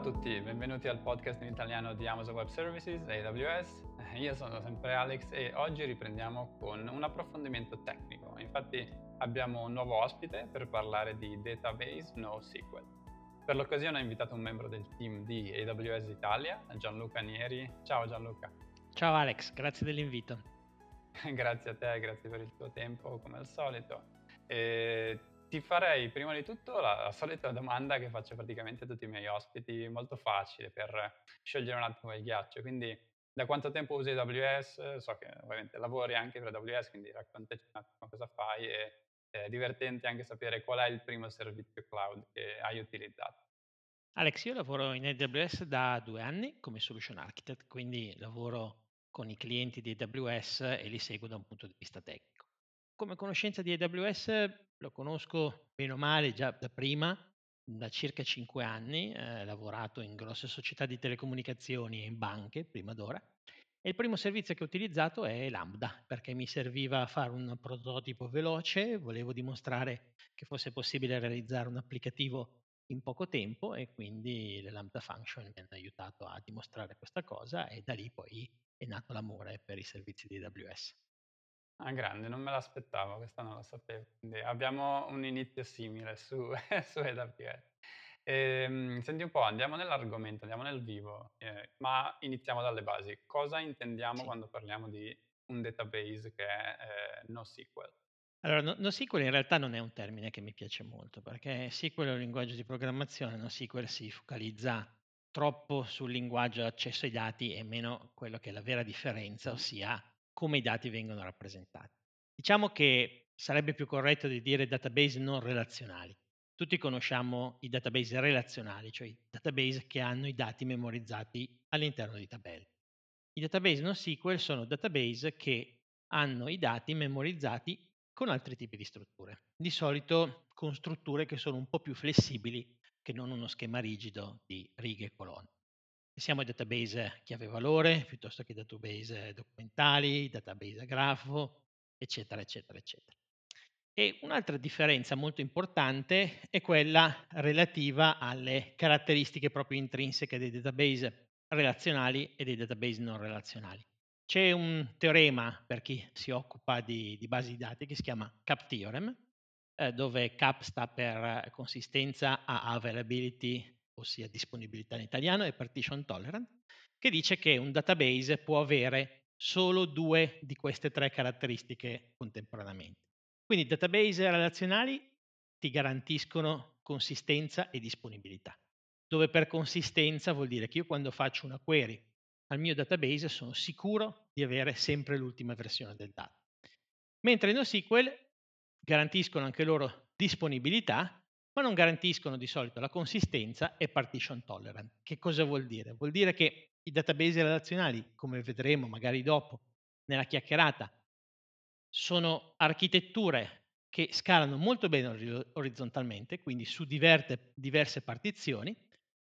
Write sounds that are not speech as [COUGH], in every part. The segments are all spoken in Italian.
a tutti, benvenuti al podcast in italiano di Amazon Web Services, AWS. [LAUGHS] Io sono sempre Alex e oggi riprendiamo con un approfondimento tecnico. Infatti abbiamo un nuovo ospite per parlare di database NoSQL. Per l'occasione ho invitato un membro del team di AWS Italia, Gianluca Nieri. Ciao Gianluca. Ciao Alex, grazie dell'invito. [LAUGHS] grazie a te, grazie per il tuo tempo come al solito. E ti farei prima di tutto la, la, solita domanda che faccio praticamente a tutti i miei ospiti, molto facile per sciogliere un attimo il ghiaccio. Quindi, da quanto tempo usi AWS? So che ovviamente lavori anche per AWS, quindi raccontaci un attimo cosa fai e è divertente anche sapere qual è il primo servizio cloud che hai utilizzato. Alex, io lavoro in AWS da due anni come solution architect, quindi lavoro con i clienti di AWS e li seguo da un punto di vista tecnico come conoscenza di AWS lo conosco bene o male già da prima, da circa cinque anni, eh, lavorato in grosse società di telecomunicazioni e in banche prima d'ora. E il primo servizio che ho utilizzato è Lambda, perché mi serviva a fare un prototipo veloce, volevo dimostrare che fosse possibile realizzare un applicativo in poco tempo e quindi le Lambda Function mi hanno aiutato a dimostrare questa cosa e da lì poi è nato l'amore per i servizi di AWS. Ah, grande, non me l'aspettavo, questa non la sapevo. Quindi abbiamo un inizio simile su, [LAUGHS] su AWS. Ehm, senti un po', andiamo nell'argomento, andiamo nel vivo, eh, ma iniziamo dalle basi. Cosa intendiamo Sì. quando parliamo di un database che è eh, NoSQL? Allora, no- NoSQL in realtà non è un termine che mi piace molto, perché SQL è un linguaggio di programmazione, NoSQL si focalizza troppo sul linguaggio accesso ai dati e meno quello che è la vera differenza, ossia come i dati vengono rappresentati. Diciamo che sarebbe più corretto di dire database non relazionali. Tutti conosciamo i database relazionali, cioè i database che hanno i dati memorizzati all'interno di tabelle. I database NoSQL sono database che hanno i dati memorizzati con altri tipi di strutture, di solito con strutture che sono un po' più flessibili che non uno schema rigido di righe e colonne. Siamo ai database chiave valore, piuttosto che database documentali, database grafo, eccetera, eccetera, eccetera. E un'altra differenza molto importante è quella relativa alle caratteristiche proprio intrinseche dei database relazionali e dei database non relazionali. C'è un teorema per chi si occupa di, di basi di dati che si chiama CAP Theorem, eh, dove CAP sta per consistenza a availability ossia disponibilità in italiano, e partition tolerant, che dice che un database può avere solo due di queste tre caratteristiche contemporaneamente. Quindi database relazionali ti garantiscono consistenza e disponibilità, dove per consistenza vuol dire che io quando faccio una query al mio database sono sicuro di avere sempre l'ultima versione del dato. Mentre NoSQL garantiscono anche loro disponibilità, ma non garantiscono di solito la consistenza e partition tolerant. Che cosa vuol dire? Vuol dire che i database relazionali, come vedremo magari dopo nella chiacchierata, sono architetture che scalano molto bene orizzontalmente, quindi su diverse, diverse partizioni,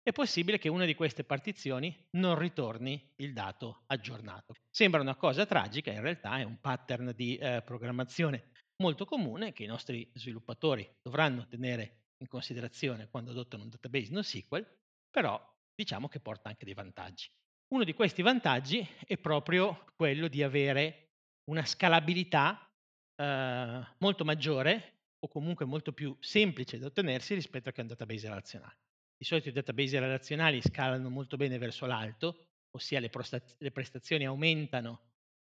è possibile che una di queste partizioni non ritorni il dato aggiornato. Sembra una cosa tragica, in realtà è un pattern di eh, programmazione molto comune che i nostri sviluppatori dovranno tenere in considerazione quando adottano un database NoSQL, però diciamo che porta anche dei vantaggi. Uno di questi vantaggi è proprio quello di avere una scalabilità eh, molto maggiore o comunque molto più semplice da ottenersi rispetto a che un database relazionale. Di solito i database relazionali scalano molto bene verso l'alto, ossia le, le prestazioni aumentano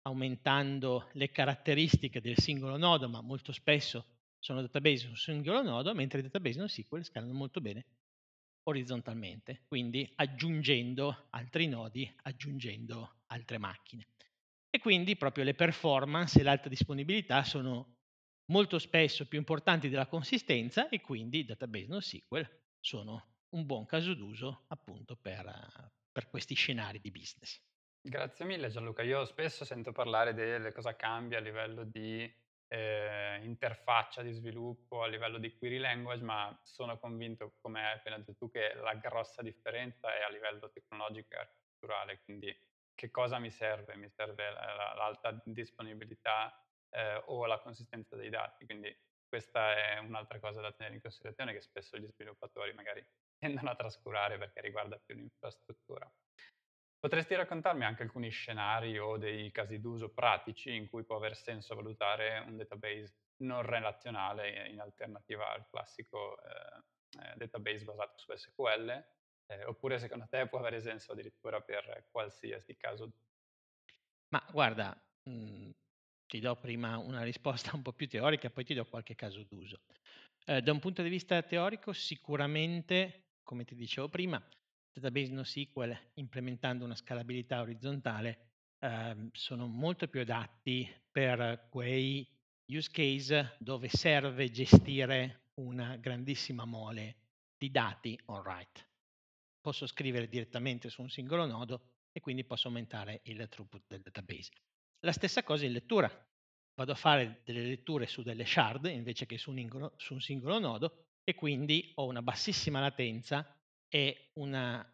aumentando le caratteristiche del singolo nodo, ma molto spesso sono database su un singolo nodo, mentre i database NoSQL scalano molto bene orizzontalmente, quindi aggiungendo altri nodi, aggiungendo altre macchine. E quindi proprio le performance e l'alta disponibilità sono molto spesso più importanti della consistenza e quindi i database NoSQL sono un buon caso d'uso appunto per, per questi scenari di business. Grazie mille Gianluca. Io spesso sento parlare di cosa cambia a livello di eh, interfaccia di sviluppo, a livello di query language, ma sono convinto, come hai appena detto tu, che la grossa differenza è a livello tecnologico e architetturale. Quindi che cosa mi serve? Mi serve l'alta disponibilità eh, o la consistenza dei dati. Quindi questa è un'altra cosa da tenere in considerazione che spesso gli sviluppatori magari tendono a trascurare perché riguarda più l'infrastruttura. Potresti raccontarmi anche alcuni scenari o dei casi d'uso pratici in cui può aver senso valutare un database non relazionale in alternativa al classico eh, eh, database basato su SQL? Eh, oppure secondo te può avere senso addirittura per qualsiasi caso? Ma guarda, mhmm, ti do prima una risposta [LAUGHS] un po' più teorica, poi ti do qualche caso d'uso. Ehm, da un punto di vista teorico sicuramente, come ti dicevo prima, database NoSQL implementando una scalabilità orizzontale, ehm, sono molto più adatti per quei use case dove serve gestire una grandissima mole di dati on write. Posso scrivere direttamente su un singolo nodo e quindi posso aumentare il throughput del database. La stessa cosa in lettura. Vado a fare delle letture su delle shard invece che su un, ingolo, su un singolo nodo e quindi ho una bassissima latenza e un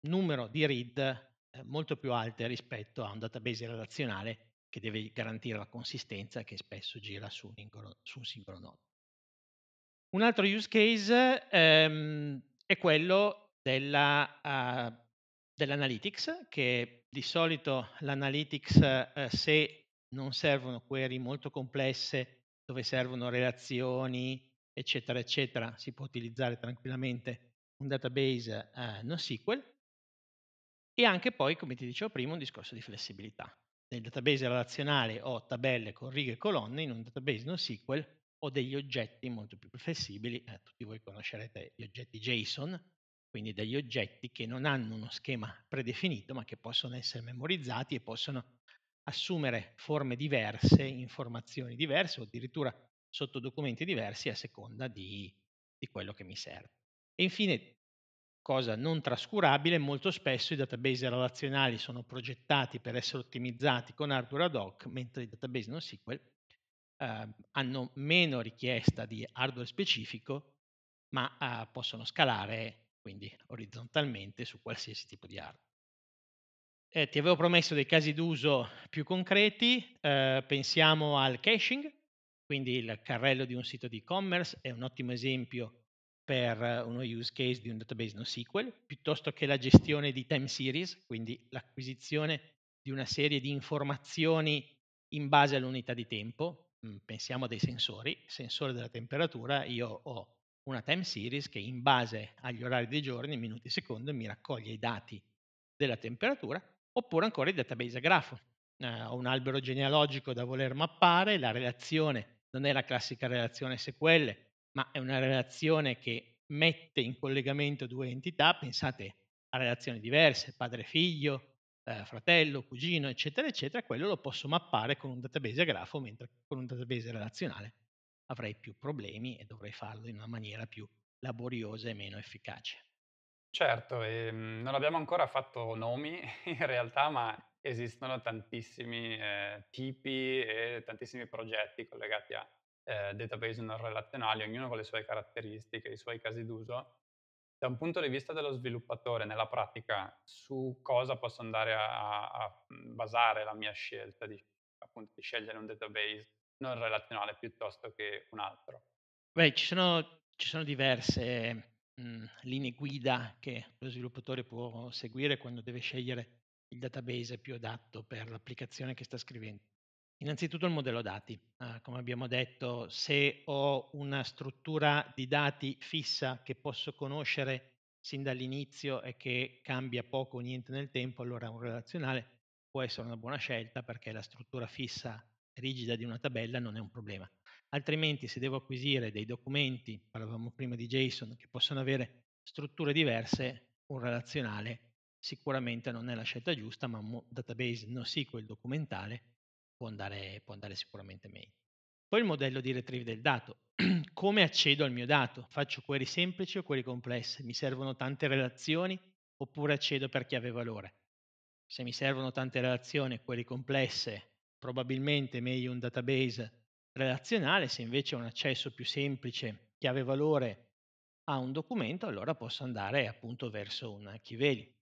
numero di read eh, molto più alte rispetto a un database relazionale che deve garantire la consistenza che spesso gira su un, ingolo, su un singolo nodo. Un altro use case ehm, è quello della, uh, dell'analytics, che di solito l'analytics uh, se non servono query molto complesse, dove servono relazioni, eccetera, eccetera, si può utilizzare tranquillamente un database uh, NoSQL. E anche poi, come ti dicevo prima, un discorso di flessibilità. Nel database relazionale ho tabelle con righe e colonne, in un database NoSQL ho degli oggetti molto più flessibili, eh, tutti voi conoscerete gli oggetti JSON, quindi degli oggetti che non hanno uno schema predefinito ma che possono essere memorizzati e possono assumere forme diverse, informazioni diverse o addirittura sotto documenti diversi a seconda di, di quello che mi serve. E infine, cosa non trascurabile, molto spesso i database relazionali sono progettati per essere ottimizzati con hardware ad hoc, mentre i database NoSQL eh, hanno meno richiesta di hardware specifico, ma eh, possono scalare quindi orizzontalmente su qualsiasi tipo di hardware. Eh, ti avevo promesso dei casi d'uso più concreti, eh, pensiamo al caching, quindi il carrello di un sito di e-commerce è un ottimo esempio per uno use case di un database NoSQL, piuttosto che la gestione di time series, quindi l'acquisizione di una serie di informazioni in base all'unità di tempo, Mhmm, pensiamo a dei sensori, sensore della temperatura, io ho una time series che in base agli orari dei giorni, minuti e secondi, mi raccoglie i dati della temperatura, oppure ancora il database a grafo. Eh, ho un albero genealogico da voler mappare, la relazione non è la classica relazione SQL, ma è una relazione che mette in collegamento due entità, pensate a relazioni diverse, padre-figlio, eh, fratello, cugino, eccetera, eccetera, quello lo posso mappare con un database a grafo, mentre con un database relazionale avrei più problemi e dovrei farlo in una maniera più laboriosa e meno efficace. Certo, ehm, non abbiamo ancora fatto nomi [LAUGHS] in realtà, ma esistono tantissimi eh, tipi e tantissimi progetti collegati a eh, database non relazionali, ognuno con le sue caratteristiche, i suoi casi d'uso da un punto di vista dello sviluppatore, nella pratica, su cosa posso andare a a mhmm, basare la mia scelta di appunto, di scegliere un database non relazionale piuttosto che un altro? Beh, ci sono ci sono diverse, mhmm, linee guida che lo sviluppatore può seguire quando deve scegliere il database più adatto per l'applicazione che sta scrivendo. Innanzitutto il modello dati. Uh, come abbiamo detto, se ho una struttura di dati fissa che posso conoscere sin dall'inizio e che cambia poco o niente nel tempo, allora un relazionale può essere una buona scelta perché la struttura fissa rigida di una tabella non è un problema. Altrimenti se devo acquisire dei documenti, parlavamo prima di JSON, che possono avere strutture diverse, un relazionale sicuramente non è la scelta giusta, ma un database NoSQL documentale può andare, può andare sicuramente meglio. Poi il modello di retrieve del dato. [CLEARS THROAT] Come accedo al mio dato? Faccio query semplici o query complesse? Mi servono tante relazioni oppure accedo per chiave valore? Se mi servono tante relazioni e query complesse, probabilmente meglio un database relazionale, se invece ho un accesso più semplice, chiave valore a un documento, allora posso andare appunto verso un value.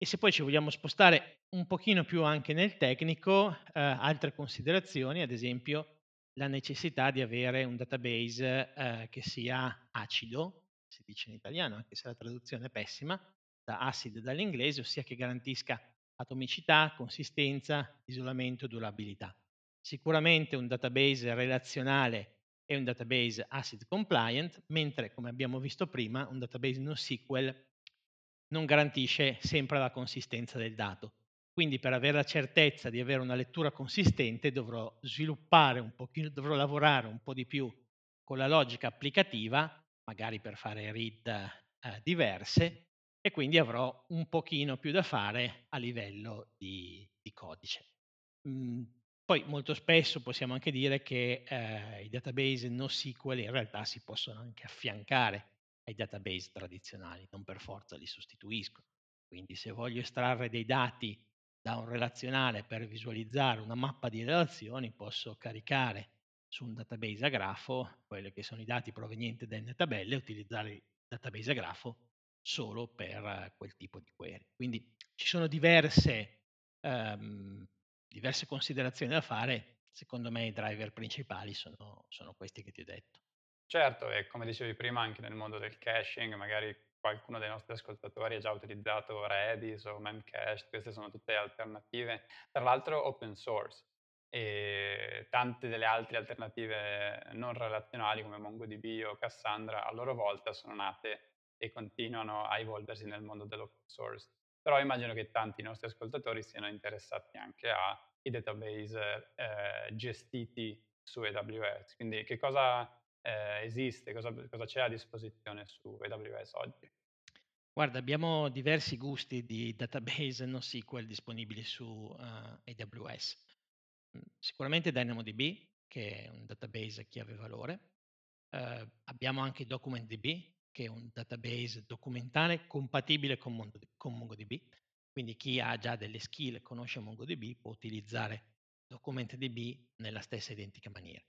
E se poi ci vogliamo spostare un pochino più anche nel tecnico, eh, altre considerazioni, ad esempio la necessità di avere un database eh, che sia acido, si dice in italiano, anche se la traduzione è pessima, da ACID dall'inglese, ossia che garantisca atomicità, consistenza, isolamento e durabilità. Sicuramente un database relazionale è un database ACID compliant, mentre come abbiamo visto prima un database NoSQL non garantisce sempre la consistenza del dato. Quindi per avere la certezza di avere una lettura consistente dovrò sviluppare un pochino, dovrò lavorare un po' di più con la logica applicativa, magari per fare read eh, diverse, e quindi avrò un pochino più da fare a livello di, di codice. Mm, poi molto spesso possiamo anche dire che eh, i database NoSQL in realtà si possono anche affiancare ai database tradizionali, non per forza li sostituiscono. Quindi se voglio estrarre dei dati da un relazionale per visualizzare una mappa di relazioni, posso caricare su un database a grafo quelli che sono i dati provenienti dalle tabelle e utilizzare il database a grafo solo per quel tipo di query. Quindi ci sono diverse, um, diverse considerazioni da fare, secondo me i driver principali sono, sono questi che ti ho detto. Certo, e come dicevi prima anche nel mondo del caching, magari qualcuno dei nostri ascoltatori ha già utilizzato Redis o Memcached, queste sono tutte alternative, tra l'altro open source. E tante delle altre alternative non relazionali come MongoDB o Cassandra a loro volta sono nate e continuano a evolversi nel mondo dell'open source. Però immagino che tanti nostri ascoltatori siano interessati anche ai database eh, gestiti su AWS. Quindi che cosa eh, esiste, cosa, cosa c'è a disposizione su AWS oggi? Guarda, abbiamo diversi gusti di database NoSQL disponibili su uh, AWS. Mm, sicuramente DynamoDB, che è un database a chiave valore. Uh, abbiamo anche DocumentDB, che è un database documentale compatibile con, Mondo, con MongoDB. Quindi chi ha già delle skill e conosce MongoDB può utilizzare DocumentDB nella stessa identica maniera.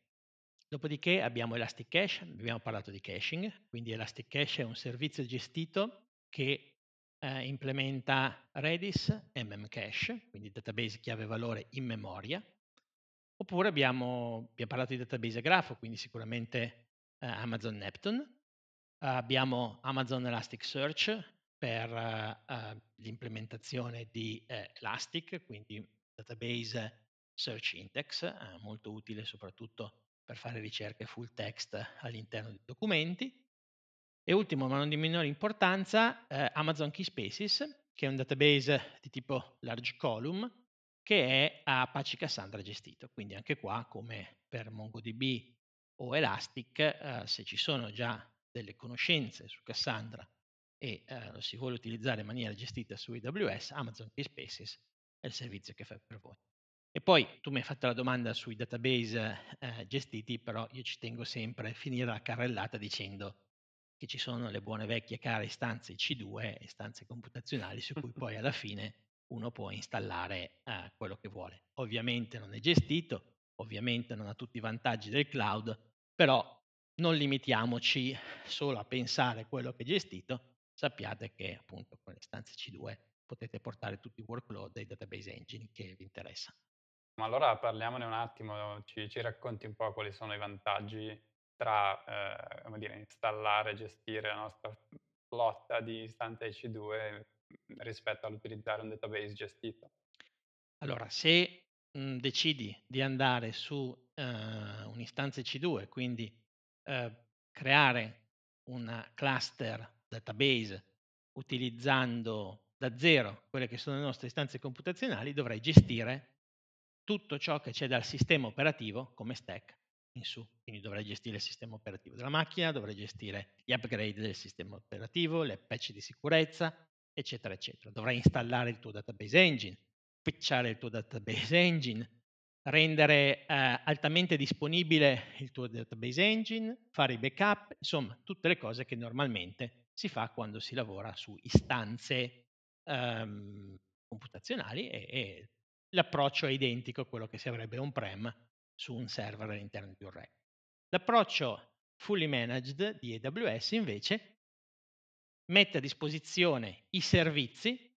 Dopodiché abbiamo Elastic Cache, abbiamo parlato di caching, quindi Elastic Cache è un servizio gestito che eh, implementa Redis e Memcache, quindi database chiave valore in memoria. Oppure abbiamo, abbiamo parlato di database a grafo, quindi sicuramente eh, Amazon Neptune. Uh, abbiamo Amazon Elasticsearch per uh, l'implementazione di uh, Elastic, quindi database search index, molto utile soprattutto per fare ricerche full text all'interno dei documenti. E ultimo, ma non di minore importanza, eh, Amazon Keyspaces, che è un database di tipo large column, che è Apache Cassandra gestito. Quindi anche qua, come per MongoDB o Elastic, eh, se ci sono già delle conoscenze su Cassandra e eh, lo si vuole utilizzare in maniera gestita su AWS, Amazon Keyspaces è il servizio che fa per voi. E poi tu mi hai fatto la domanda sui database eh, gestiti, però io ci tengo sempre a finire la carrellata dicendo che ci sono le buone vecchie care istanze C2, istanze computazionali su cui poi alla [LAUGHS] fine uno può installare eh, quello che vuole. Ovviamente non è gestito, ovviamente non ha tutti i vantaggi del cloud, però non limitiamoci solo a pensare quello che è gestito, sappiate che appunto con le istanze C2 potete portare tutti i workload e i database engine che vi interessano. Ma allora parliamone un attimo, ci, ci racconti un po' quali sono i vantaggi tra eh, come dire, installare e gestire la nostra flotta di istanze EC2 rispetto all'utilizzare un database gestito. Allora, se mh, decidi di andare su eh, un'istanza EC2, quindi eh, creare un cluster database utilizzando da zero quelle che sono le nostre istanze computazionali, dovrai gestire tutto ciò che c'è dal sistema operativo come stack in su. Quindi dovrei gestire il sistema operativo della macchina, dovrei gestire gli upgrade del sistema operativo, le patch di sicurezza, eccetera, eccetera. Dovrai installare il tuo database engine, pitchare il tuo database engine, rendere eh, altamente disponibile il tuo database engine, fare i backup, insomma, tutte le cose che normalmente si fa quando si lavora su istanze um, computazionali e, e l'approccio è identico a quello che si avrebbe on-prem su un server all'interno di un rack. L'approccio fully managed di AWS invece mette a disposizione i servizi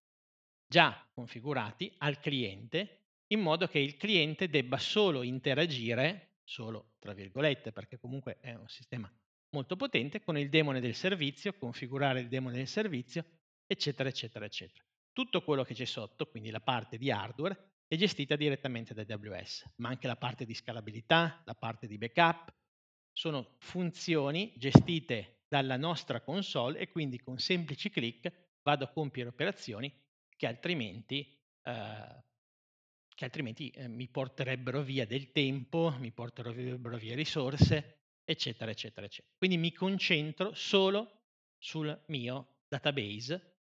già configurati al cliente in modo che il cliente debba solo interagire, solo tra virgolette, perché comunque è un sistema molto potente con il demone del servizio, configurare il demone del servizio, eccetera, eccetera, eccetera. Tutto quello che c'è sotto, quindi la parte di hardware, è gestita direttamente da AWS, ma anche la parte di scalabilità, la parte di backup, sono funzioni gestite dalla nostra console e quindi con semplici clic vado a compiere operazioni che altrimenti, eh, che altrimenti eh, mi porterebbero via del tempo, mi porterebbero via risorse, eccetera, eccetera, eccetera. Quindi mi concentro solo sul mio database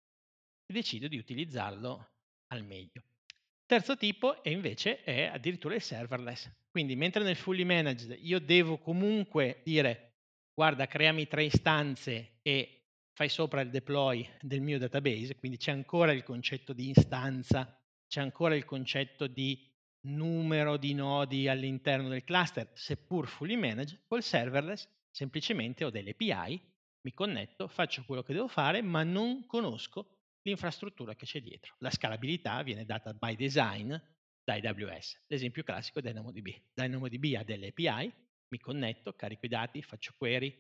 e decido di utilizzarlo al meglio. Terzo tipo è invece è addirittura il serverless. Quindi mentre nel fully managed io devo comunque dire guarda creami tre istanze e fai sopra il deploy del mio database, quindi c'è ancora il concetto di istanza, c'è ancora il concetto di numero di nodi all'interno del cluster, seppur fully managed, col serverless semplicemente ho delle API, mi connetto, faccio quello che devo fare, ma non conosco l'infrastruttura che c'è dietro. La scalabilità viene data by design da AWS. L'esempio classico è DynamoDB. DynamoDB ha delle API, mi connetto, carico i dati, faccio query,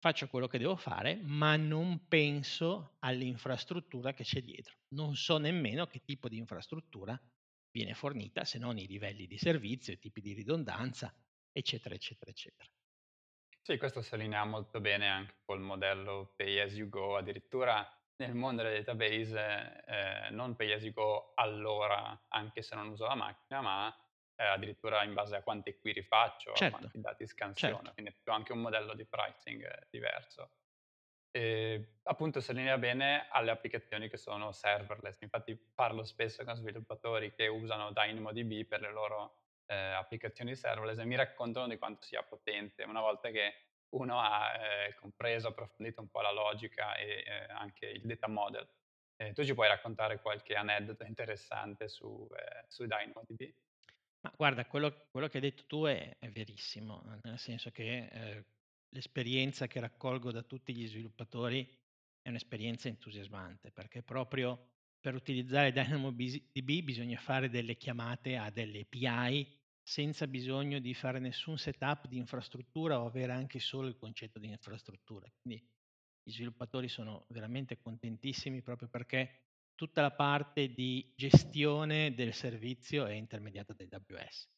faccio quello che devo fare, ma non penso all'infrastruttura che c'è dietro. Non so nemmeno che tipo di infrastruttura viene fornita, se non i livelli di servizio, i tipi di ridondanza, eccetera, eccetera, eccetera. Sì, questo si allinea molto bene anche col modello pay as you go, addirittura nel mondo delle database eh, non pay as you go all'ora, anche se non uso la macchina, ma eh, addirittura in base a quanti query faccio, certo, a quanti dati scansiono, certo. quindi è anche un modello di pricing eh, diverso. E, appunto si allinea bene alle applicazioni che sono serverless, infatti parlo spesso con sviluppatori che usano DynamoDB per le loro eh, applicazioni serverless e mi raccontano di quanto sia potente una volta che uno ha eh, compreso, approfondito un po' la logica e eh, anche il data model. Eh, tu ci puoi raccontare qualche aneddoto interessante su, eh, su DynamoDB? Ma guarda, quello, quello, che hai detto tu è, è verissimo, nel senso che eh, l'esperienza che raccolgo da tutti gli sviluppatori è un'esperienza entusiasmante, perché proprio per utilizzare DynamoDB bisogna fare delle chiamate a delle API senza bisogno di fare nessun setup di infrastruttura o avere anche solo il concetto di infrastruttura. Quindi gli sviluppatori sono veramente contentissimi proprio perché tutta la parte di gestione del servizio è intermediata da AWS.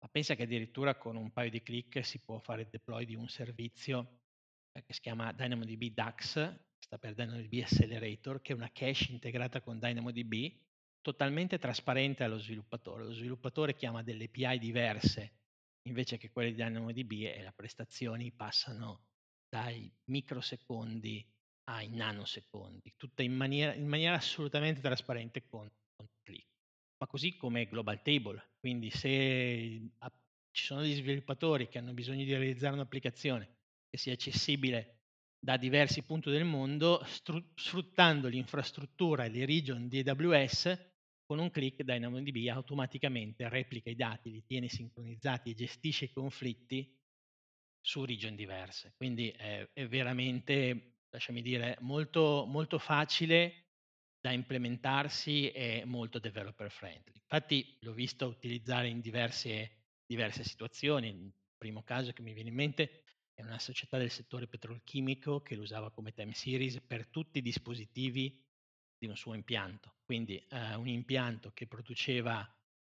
Ma pensa che addirittura con un paio di clic si può fare il deploy di un servizio eh, che si chiama DynamoDB DAX, sta per DynamoDB Accelerator, che è una cache integrata con DynamoDB totalmente trasparente allo sviluppatore. Lo sviluppatore chiama delle API diverse invece che quelle di DynamoDB e le prestazioni passano dai microsecondi ai nanosecondi, tutta in maniera, in maniera assolutamente trasparente con, con click. Ma così come Global Table, quindi se a, ci sono degli sviluppatori che hanno bisogno di realizzare un'applicazione che sia accessibile da diversi punti del mondo, stru- sfruttando l'infrastruttura e le region di AWS, con un clic DynamoDB automaticamente replica i dati, li tiene sincronizzati e gestisce i conflitti su region diverse. Quindi è, è veramente, lasciami dire, molto, molto facile da implementarsi e molto developer friendly. Infatti l'ho visto utilizzare in diverse, diverse situazioni. Il primo caso che mi viene in mente è una società del settore petrolchimico che lo usava come time series per tutti i dispositivi di un suo impianto. Quindi eh, un impianto che produceva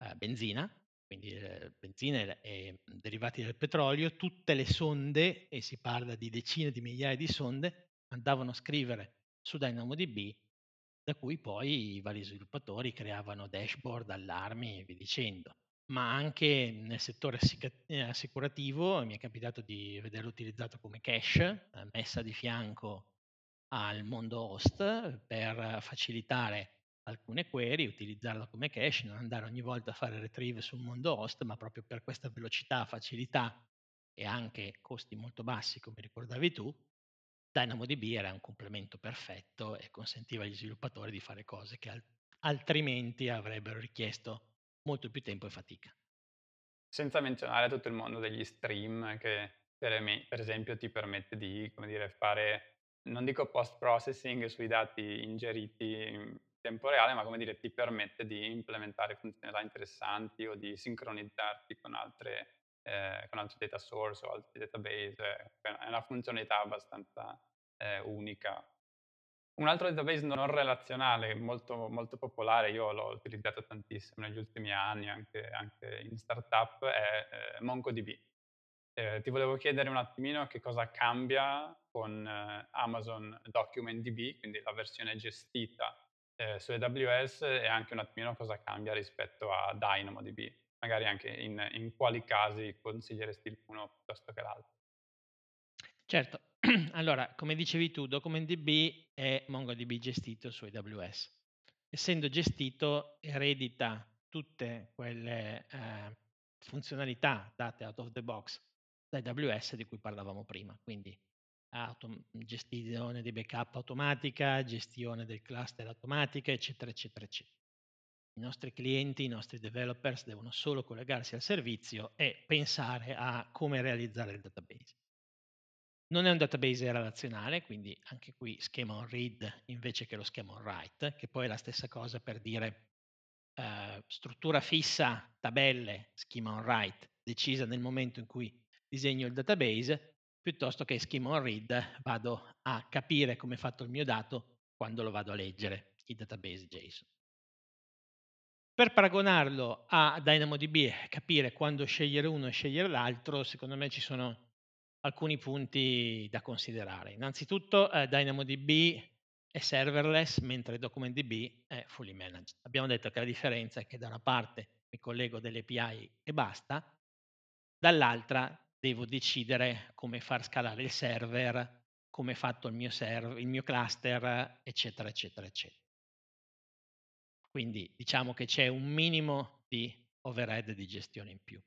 eh, benzina, quindi eh, benzina e, e derivati del petrolio, tutte le sonde, e si parla di decine di migliaia di sonde, andavano a scrivere su DynamoDB, da cui poi i vari sviluppatori creavano dashboard, allarmi e via dicendo. Ma anche nel settore eh, assicurativo mi è capitato di vederlo utilizzato come cache, eh, messa di fianco al mondo host per facilitare alcune query, utilizzarla come cache, non andare ogni volta a fare retrieve sul mondo host, ma proprio per questa velocità, facilità e anche costi molto bassi, come ricordavi tu, DynamoDB era un complemento perfetto e consentiva agli sviluppatori di fare cose che al- altrimenti avrebbero richiesto molto più tempo e fatica. Senza menzionare tutto il mondo degli stream che per, esempio ti permette di dire, fare non dico post processing sui dati ingeriti in tempo reale, ma come dire, ti permette di implementare funzionalità interessanti o di sincronizzarti con altre eh, con altri data source o altri database, è una funzionalità abbastanza eh, unica. Un altro database non relazionale molto, molto popolare, io l'ho utilizzato tantissimo negli ultimi anni, anche, anche in startup, è eh, MongoDB. Eh, ti volevo chiedere un attimino che cosa cambia con eh, Amazon Document DB, quindi la versione gestita eh, su AWS, e anche un attimino cosa cambia rispetto a DynamoDB. Magari anche in, in quali casi consiglieresti l'uno piuttosto che l'altro. Certo, [CLEARS THROAT] allora, come dicevi tu, DocumentDB è MongoDB gestito su AWS. Essendo gestito, eredita tutte quelle eh, funzionalità date out of the box da AWS di cui parlavamo prima, quindi autom- gestione di backup automatica, gestione del cluster automatica, eccetera, eccetera, eccetera. I nostri clienti, i nostri developers devono solo collegarsi al servizio e pensare a come realizzare il database. Non è un database relazionale, quindi anche qui schema on read invece che lo schema on write, che poi è la stessa cosa per dire eh, struttura fissa, tabelle, schema on write, decisa nel momento in cui disegno il database, piuttosto che schema on read vado a capire come è fatto il mio dato quando lo vado a leggere, il database JSON. Per paragonarlo a DynamoDB e capire quando scegliere uno e scegliere l'altro, secondo me ci sono alcuni punti da considerare. Innanzitutto eh, DynamoDB è serverless, mentre DocumentDB è fully managed. Abbiamo detto che la differenza è che da una parte mi collego delle API e basta, dall'altra devo decidere come far scalare il server, come è fatto il mio, server, il mio cluster, eccetera, eccetera, eccetera. Quindi diciamo che c'è un minimo di overhead di gestione in più.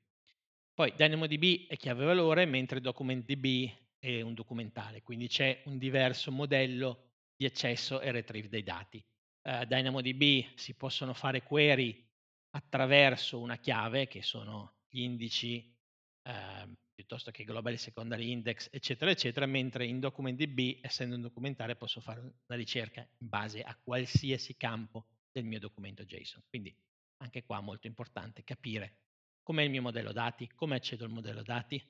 Poi DynamoDB è chiave valore, mentre DocumentDB è un documentale, quindi c'è un diverso modello di accesso e retrieve dei dati. Uh, DynamoDB si possono fare query attraverso una chiave, che sono gli indici uh, piuttosto che global secondary index, eccetera, eccetera, mentre in DocumentDB, essendo un documentale, posso fare una ricerca in base a qualsiasi campo del mio documento JSON. Quindi anche qua molto importante capire com'è il mio modello dati, come accedo al modello dati,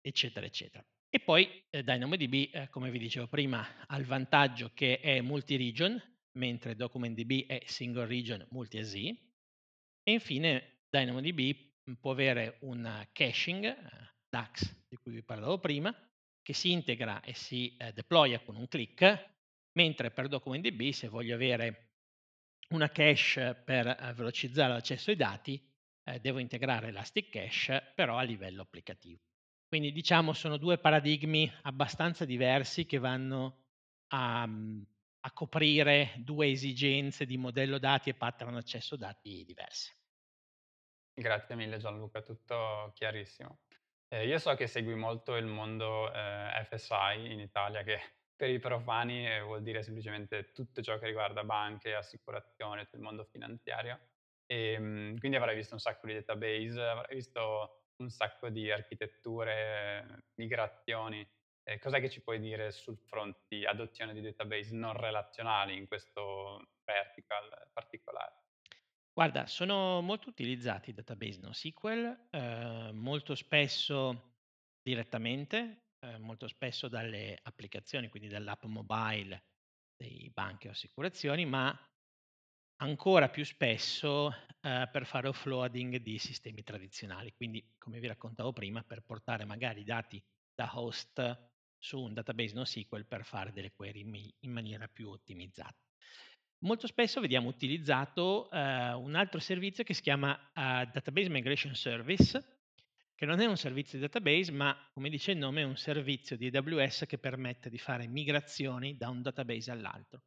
eccetera, eccetera. E poi eh, DynamoDB, eh, come vi dicevo prima, ha il vantaggio che è multi-region, mentre DocumentDB è single region multi-AZ. E infine DynamoDB può avere un caching, eh, DAX, di cui vi parlavo prima, che si integra e si eh, deploya con un click, mentre per DocumentDB, se voglio avere una cache per eh, velocizzare l'accesso ai dati, eh, devo integrare Elastic Cache, però a livello applicativo. Quindi diciamo sono due paradigmi abbastanza diversi che vanno a, mm, a coprire due esigenze di modello dati e pattern accesso dati diversi. Grazie mille Gianluca, tutto chiarissimo. Eh, io so che segui molto il mondo eh, FSI in Italia, che [LAUGHS] per i profani eh, vuol dire semplicemente tutto ciò che riguarda banche, assicurazioni, tutto il mondo finanziario. Ehm, quindi avrai visto un sacco di database, avrai visto un sacco di architetture, migrazioni. Eh, cos'è che ci puoi dire sul fronte di adozione di database non relazionali in questo vertical particolare? Guarda, sono molto utilizzati i database NoSQL, eh, molto spesso direttamente, eh, molto spesso dalle applicazioni, quindi dall'app mobile dei banche o assicurazioni, ma ancora più spesso eh, per fare offloading di sistemi tradizionali. Quindi, come vi raccontavo prima, per portare magari dati da host su un database NoSQL per fare delle query in maniera più ottimizzata. Molto spesso vediamo utilizzato uh, un altro servizio che si chiama uh, Database Migration Service, che non è un servizio di database, ma come dice il nome è un servizio di AWS che permette di fare migrazioni da un database all'altro.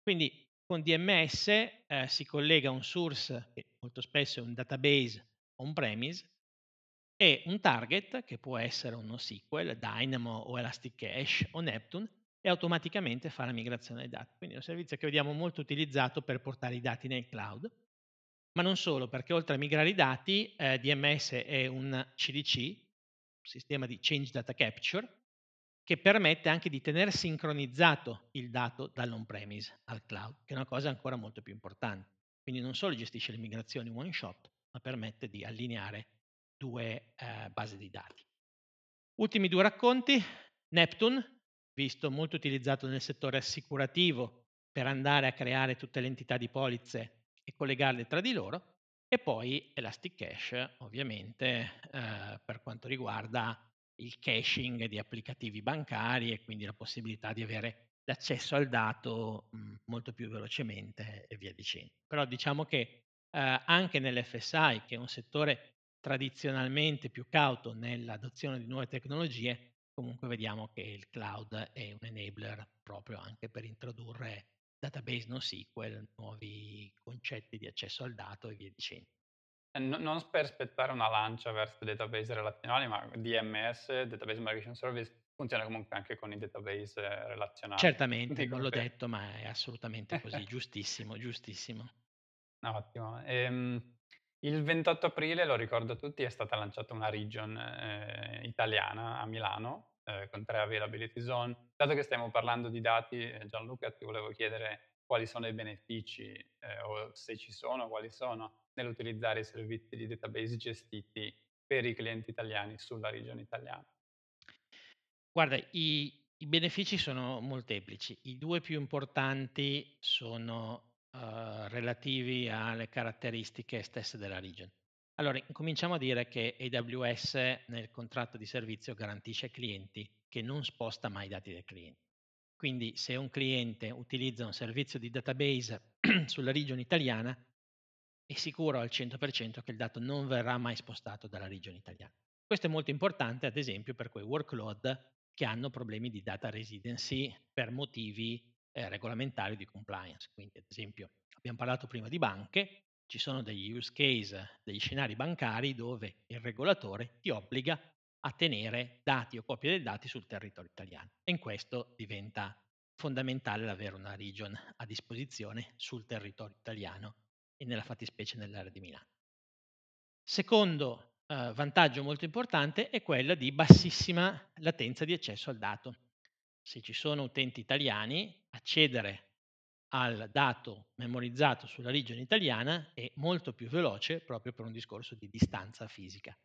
Quindi con DMS eh, si collega un source, che molto spesso è un database on-premise, e un target, che può essere un NoSQL, Dynamo o Elastic Cache o Neptune, e automaticamente fa la migrazione dei dati. Quindi è un servizio che vediamo molto utilizzato per portare i dati nel cloud, ma non solo, perché oltre a migrare i dati, eh, DMS è un CDC, sistema di Change Data Capture, che permette anche di tenere sincronizzato il dato dall'on-premise al cloud, che è una cosa ancora molto più importante. Quindi non solo gestisce le migrazioni one shot, ma permette di allineare due eh, basi di dati. Ultimi due racconti, Neptune, visto molto utilizzato nel settore assicurativo per andare a creare tutte le entità di polizze e collegarle tra di loro, e poi Elastic Cache, ovviamente, eh, per quanto riguarda il caching di applicativi bancari e quindi la possibilità di avere l'accesso al dato mh, mhmm, molto più velocemente e via dicendo. Però diciamo che eh, anche nell'FSI, che è un settore tradizionalmente più cauto nell'adozione di nuove tecnologie, comunque vediamo che il cloud è un enabler proprio anche per introdurre database NoSQL, nuovi concetti di accesso al dato e via dicendo. Eh, no, non per spettare una lancia verso database relazionali, ma DMS, Database Migration Service, funziona comunque anche con i database relazionali. Certamente, non l'ho detto, ma è assolutamente così, [LAUGHS] giustissimo, giustissimo. Ottimo. Ehm, il 28 aprile, lo ricordo a tutti, è stata lanciata una region eh, italiana a Milano eh, con tre availability zone. Dato che stiamo parlando di dati, eh, Gianluca, ti volevo chiedere quali sono i benefici eh, o se ci sono, quali sono nell'utilizzare i servizi di database gestiti per i clienti italiani sulla regione italiana. Guarda, i, i benefici sono molteplici. I due più importanti sono uh, relativi alle caratteristiche stesse della region. Allora, cominciamo a dire che AWS nel contratto di servizio garantisce ai clienti che non sposta mai i dati del cliente. Quindi se un cliente utilizza un servizio di database [CLEARS THROAT] sulla regione italiana, è sicuro al 100% che il dato non verrà mai spostato dalla regione italiana. Questo è molto importante, ad esempio, per quei workload che hanno problemi di data residency per motivi eh, regolamentari di compliance. Quindi, ad esempio, abbiamo parlato prima di banche, ci sono degli use case, degli scenari bancari dove il regolatore ti obbliga a tenere dati o copie dei dati sul territorio italiano. E in questo diventa fondamentale avere una region a disposizione sul territorio italiano e nella fattispecie nell'area di Milano. Secondo eh, vantaggio molto importante è quello di bassissima latenza di accesso al dato. Se ci sono utenti italiani, accedere al dato memorizzato sulla regione italiana è molto più veloce proprio per un discorso di distanza fisica,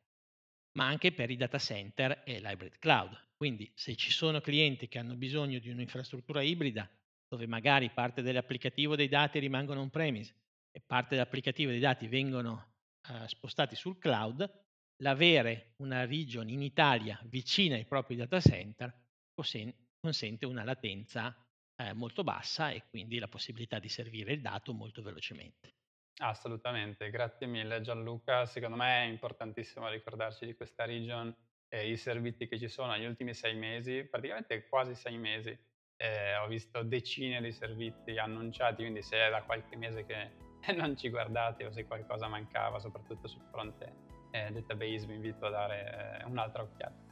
ma anche per i data center e l'hybrid cloud. Quindi se ci sono clienti che hanno bisogno di un'infrastruttura ibrida dove magari parte dell'applicativo dei dati rimangono on-premise e parte dell'applicativo dei dati vengono eh, spostati sul cloud, l'avere una region in Italia vicina ai propri data center consente una latenza eh, molto bassa e quindi la possibilità di servire il dato molto velocemente. Assolutamente, grazie mille Gianluca. Secondo me è importantissimo ricordarci di questa region e i servizi che ci sono negli ultimi sei mesi, praticamente quasi sei mesi. Eh, ho visto decine di servizi annunciati, quindi se è da qualche mese che [LAUGHS] non ci guardate o se qualcosa mancava, soprattutto sul fronte eh, database, vi invito a dare eh, un'altra occhiata.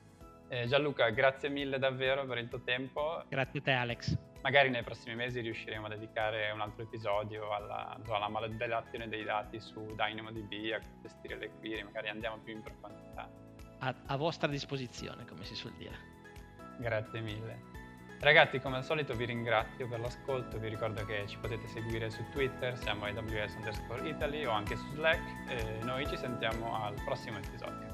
Eh, Gianluca, grazie mille davvero per il tuo tempo. Grazie a te Alex. Magari nei prossimi mesi riusciremo a dedicare un altro episodio alla, alla modellazione dei dati su DynamoDB, a gestire le query, magari andiamo più in profondità. A, a vostra disposizione, come si suol dire. Grazie mille. Ragazzi, come al solito vi ringrazio per l'ascolto, vi ricordo che ci potete seguire su Twitter, siamo AWS underscore Italy o anche su Slack e noi ci sentiamo al prossimo episodio.